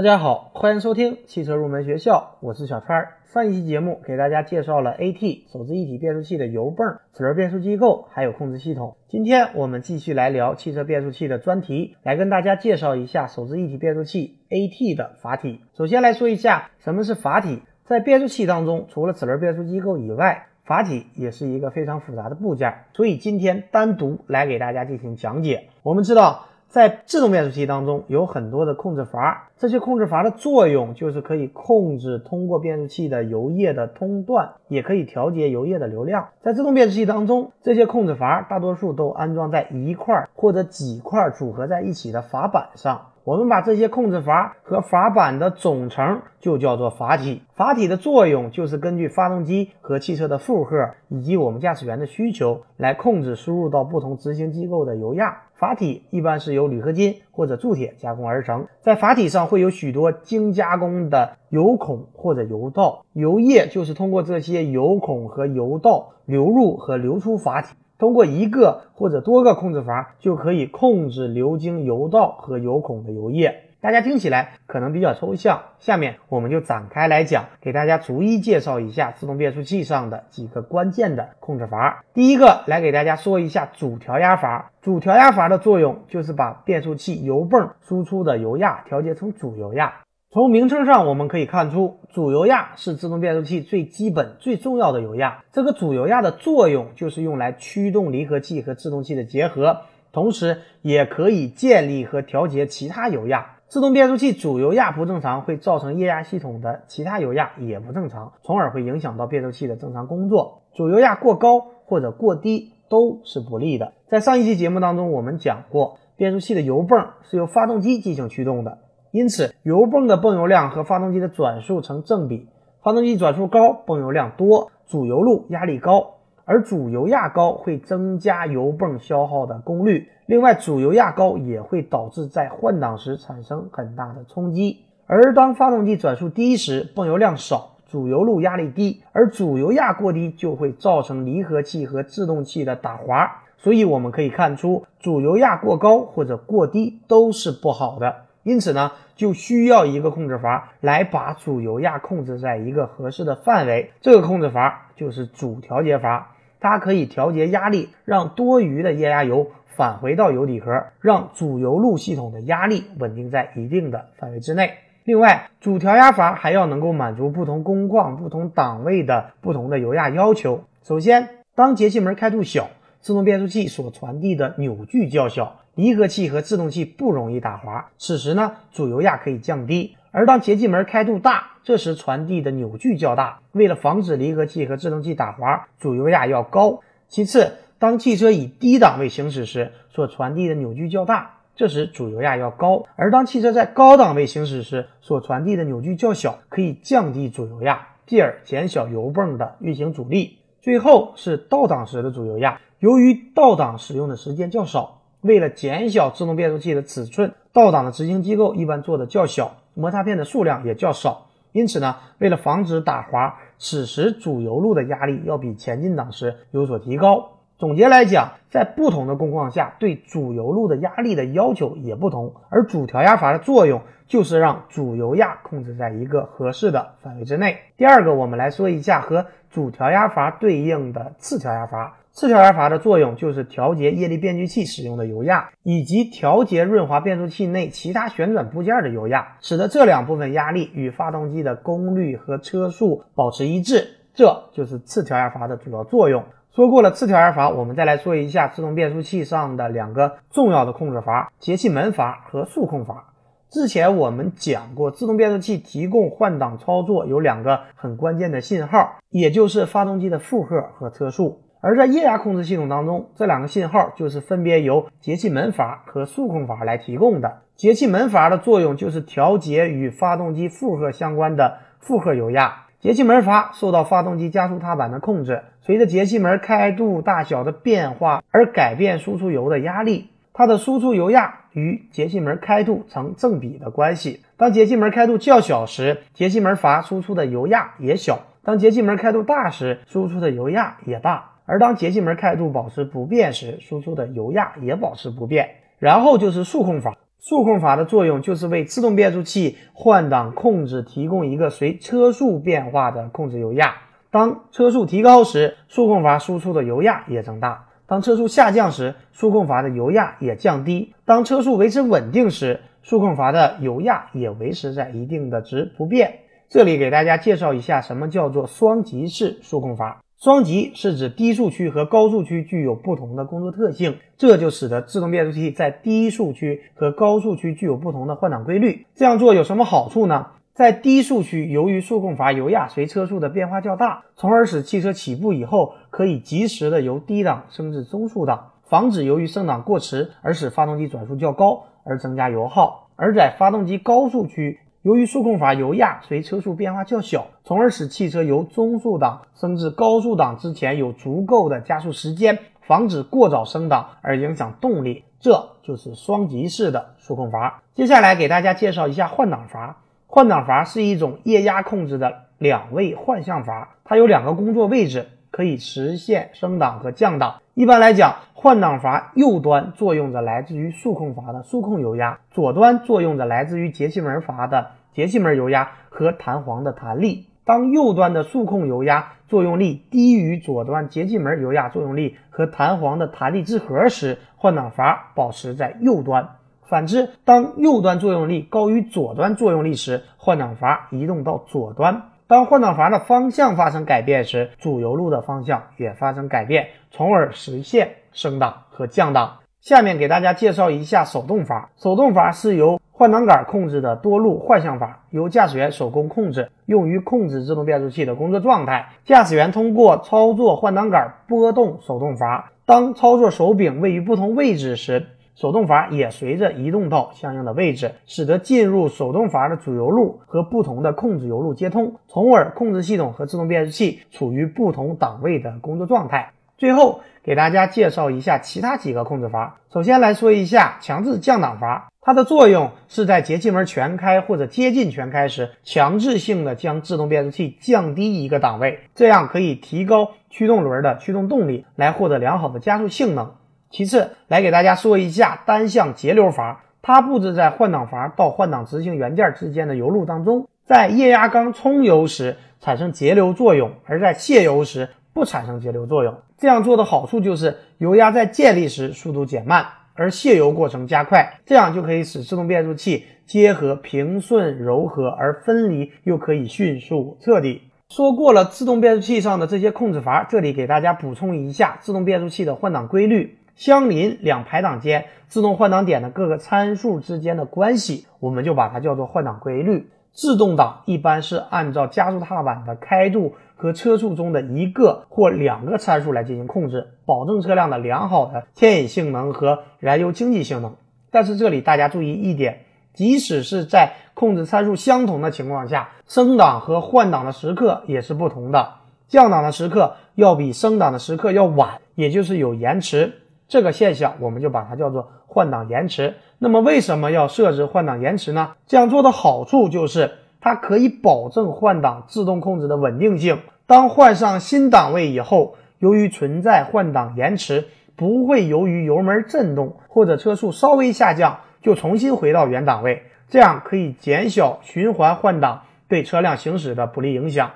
大家好，欢迎收听汽车入门学校，我是小川。上一期节目给大家介绍了 AT 手自一体变速器的油泵、齿轮变速机构，还有控制系统。今天我们继续来聊汽车变速器的专题，来跟大家介绍一下手自一体变速器 AT 的阀体。首先来说一下什么是阀体，在变速器当中，除了齿轮变速机构以外，阀体也是一个非常复杂的部件，所以今天单独来给大家进行讲解。我们知道。在自动变速器当中有很多的控制阀，这些控制阀的作用就是可以控制通过变速器的油液的通断，也可以调节油液的流量。在自动变速器当中，这些控制阀大多数都安装在一块或者几块组合在一起的阀板上。我们把这些控制阀和阀板的总成就叫做阀体。阀体的作用就是根据发动机和汽车的负荷以及我们驾驶员的需求来控制输入到不同执行机构的油压。阀体一般是由铝合金或者铸铁加工而成，在阀体上会有许多精加工的油孔或者油道，油液就是通过这些油孔和油道流入和流出阀体。通过一个或者多个控制阀就可以控制流经油道和油孔的油液。大家听起来可能比较抽象，下面我们就展开来讲，给大家逐一介绍一下自动变速器上的几个关键的控制阀。第一个，来给大家说一下主调压阀。主调压阀的作用就是把变速器油泵输出的油压调节成主油压。从名称上我们可以看出，主油压是自动变速器最基本、最重要的油压。这个主油压的作用就是用来驱动离合器和制动器的结合，同时也可以建立和调节其他油压。自动变速器主油压不正常，会造成液压系统的其他油压也不正常，从而会影响到变速器的正常工作。主油压过高或者过低都是不利的。在上一期节目当中，我们讲过，变速器的油泵是由发动机进行驱动的。因此，油泵的泵油量和发动机的转速成正比。发动机转速高，泵油量多，主油路压力高，而主油压高会增加油泵消耗的功率。另外，主油压高也会导致在换挡时产生很大的冲击。而当发动机转速低时，泵油量少，主油路压力低，而主油压过低就会造成离合器和制动器的打滑。所以我们可以看出，主油压过高或者过低都是不好的。因此呢，就需要一个控制阀来把主油压控制在一个合适的范围。这个控制阀就是主调节阀，它可以调节压力，让多余的液压油返回到油底壳，让主油路系统的压力稳定在一定的范围之内。另外，主调压阀还要能够满足不同工况、不同档位的不同的油压要求。首先，当节气门开度小，自动变速器所传递的扭矩较小。离合器和制动器不容易打滑，此时呢，主油压可以降低。而当节气门开度大，这时传递的扭矩较大，为了防止离合器和制动器打滑，主油压要高。其次，当汽车以低档位行驶时，所传递的扭矩较大，这时主油压要高。而当汽车在高档位行驶时，所传递的扭矩较小，可以降低主油压，继而减小油泵的运行阻力。最后是倒档时的主油压，由于倒档使用的时间较少。为了减小自动变速器的尺寸，倒档的执行机构一般做的较小，摩擦片的数量也较少。因此呢，为了防止打滑，此时主油路的压力要比前进档时有所提高。总结来讲，在不同的工况下，对主油路的压力的要求也不同。而主调压阀的作用就是让主油压控制在一个合适的范围之内。第二个，我们来说一下和主调压阀对应的次调压阀。次调压阀的作用就是调节液力变矩器使用的油压，以及调节润滑变速器内其他旋转部件的油压，使得这两部分压力与发动机的功率和车速保持一致。这就是次调压阀的主要作用。说过了次调压阀，我们再来说一下自动变速器上的两个重要的控制阀：节气门阀和速控阀。之前我们讲过，自动变速器提供换挡操作有两个很关键的信号，也就是发动机的负荷和车速。而在液压控制系统当中，这两个信号就是分别由节气门阀和速控阀来提供的。节气门阀的作用就是调节与发动机负荷相关的负荷油压。节气门阀受到发动机加速踏板的控制，随着节气门开度大小的变化而改变输出油的压力。它的输出油压与节气门开度成正比的关系。当节气门开度较小时，节气门阀输出的油压也小；当节气门开度大时，输出的油压也大。而当节气门开度保持不变时，输出的油压也保持不变。然后就是速控阀，速控阀的作用就是为自动变速器换挡控制提供一个随车速变化的控制油压。当车速提高时，速控阀输出的油压也增大；当车速下降时，速控阀的油压也降低；当车速维持稳定时，速控阀的油压也维持在一定的值不变。这里给大家介绍一下什么叫做双极式速控阀。双极是指低速区和高速区具有不同的工作特性，这就使得自动变速器在低速区和高速区具有不同的换挡规律。这样做有什么好处呢？在低速区，由于速控阀油压随车速的变化较大，从而使汽车起步以后可以及时的由低档升至中速档，防止由于升档过迟而使发动机转速较高而增加油耗；而在发动机高速区，由于速控阀油压随车速变化较小，从而使汽车由中速档升至高速档之前有足够的加速时间，防止过早升档而影响动力。这就是双极式的速控阀。接下来给大家介绍一下换挡阀。换挡阀是一种液压控制的两位换向阀，它有两个工作位置，可以实现升档和降档。一般来讲，换挡阀右端作用着来自于速控阀的速控油压，左端作用着来自于节气门阀的节气门油压和弹簧的弹力。当右端的速控油压作用力低于左端节气门油压作用力和弹簧的弹力之和时，换挡阀保持在右端。反之，当右端作用力高于左端作用力时，换挡阀移动到左端。当换挡阀的方向发生改变时，主油路的方向也发生改变，从而实现升档和降档。下面给大家介绍一下手动阀。手动阀是由换挡杆控制的多路换向阀，由驾驶员手工控制，用于控制自动变速器的工作状态。驾驶员通过操作换挡杆拨动手动阀，当操作手柄位于不同位置时。手动阀也随着移动到相应的位置，使得进入手动阀的主油路和不同的控制油路接通，从而控制系统和自动变速器处于不同档位的工作状态。最后给大家介绍一下其他几个控制阀。首先来说一下强制降档阀，它的作用是在节气门全开或者接近全开时，强制性的将制动变速器降低一个档位，这样可以提高驱动轮的驱动动力，来获得良好的加速性能。其次，来给大家说一下单向节流阀，它布置在换挡阀到换挡执行元件之间的油路当中，在液压缸充油时产生节流作用，而在泄油时不产生节流作用。这样做的好处就是油压在建立时速度减慢，而泄油过程加快，这样就可以使自动变速器结合平顺柔和，而分离又可以迅速彻底。说过了自动变速器上的这些控制阀，这里给大家补充一下自动变速器的换挡规律。相邻两排档间自动换挡点的各个参数之间的关系，我们就把它叫做换挡规律。自动挡一般是按照加速踏板的开度和车速中的一个或两个参数来进行控制，保证车辆的良好的牵引性能和燃油经济性能。但是这里大家注意一点，即使是在控制参数相同的情况下，升档和换挡的时刻也是不同的。降档的时刻要比升档的时刻要晚，也就是有延迟。这个现象我们就把它叫做换挡延迟。那么为什么要设置换挡延迟呢？这样做的好处就是它可以保证换挡自动控制的稳定性。当换上新档位以后，由于存在换挡延迟，不会由于油门震动或者车速稍微下降就重新回到原档位，这样可以减小循环换挡对车辆行驶的不利影响。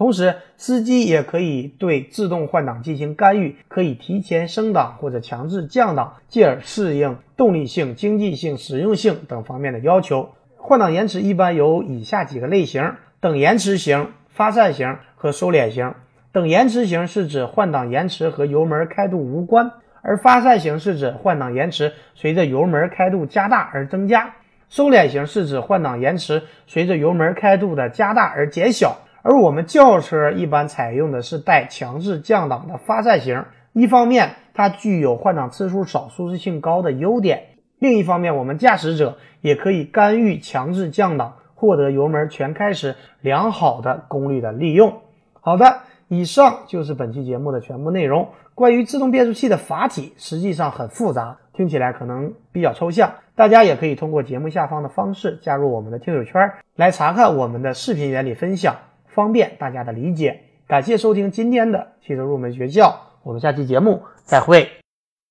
同时，司机也可以对自动换挡进行干预，可以提前升档或者强制降档，进而适应动力性、经济性、实用性等方面的要求。换挡延迟一般有以下几个类型：等延迟型、发散型和收敛型。等延迟型是指换挡延迟和油门开度无关，而发散型是指换挡延迟随着油门开度加大而增加，收敛型是指换挡延迟随着油门开度的加大而减小。而我们轿车一般采用的是带强制降档的发散型，一方面它具有换挡次数少、舒适性高的优点，另一方面我们驾驶者也可以干预强制降档，获得油门全开时良好的功率的利用。好的，以上就是本期节目的全部内容。关于自动变速器的阀体实际上很复杂，听起来可能比较抽象，大家也可以通过节目下方的方式加入我们的听友圈，来查看我们的视频原理分享。方便大家的理解，感谢收听今天的汽车入门学校，我们下期节目再会。